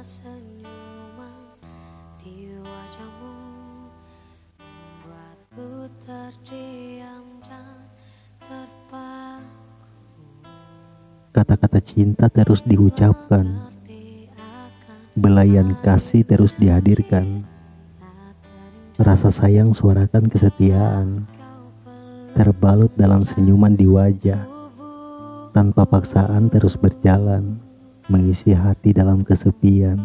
senyuman di wajahmu. Membuatku terdiam dan terpaku. Kata-kata cinta terus diucapkan. Belayan kasih terus dihadirkan. Rasa sayang suarakan kesetiaan. Terbalut dalam senyuman di wajah. Tanpa paksaan terus berjalan mengisi hati dalam kesepian.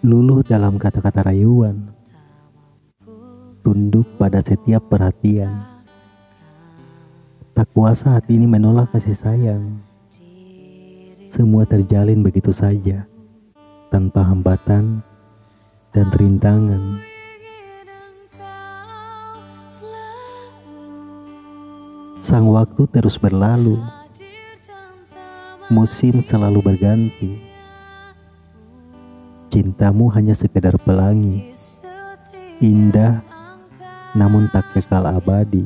Luluh dalam kata-kata rayuan, tunduk pada setiap perhatian. Tak kuasa hati ini menolak kasih sayang. Semua terjalin begitu saja, tanpa hambatan dan rintangan. Sang waktu terus berlalu, musim selalu berganti. Cintamu hanya sekedar pelangi, indah namun tak kekal abadi.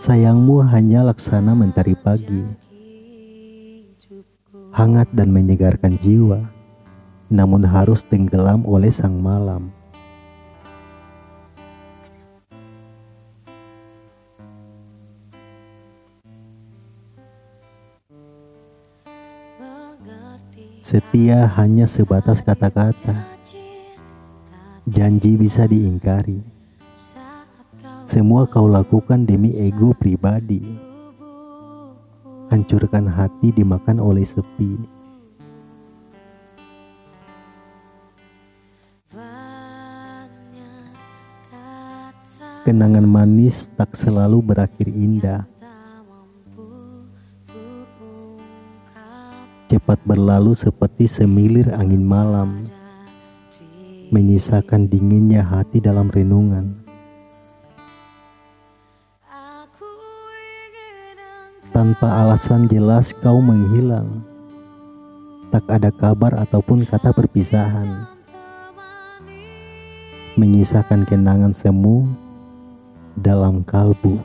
Sayangmu hanya laksana mentari pagi, hangat dan menyegarkan jiwa, namun harus tenggelam oleh sang malam. Setia hanya sebatas kata-kata. Janji bisa diingkari. Semua kau lakukan demi ego pribadi. Hancurkan hati dimakan oleh sepi. Kenangan manis tak selalu berakhir indah. cepat berlalu seperti semilir angin malam, menyisakan dinginnya hati dalam renungan. Tanpa alasan jelas kau menghilang, tak ada kabar ataupun kata perpisahan, menyisakan kenangan semu dalam kalbu.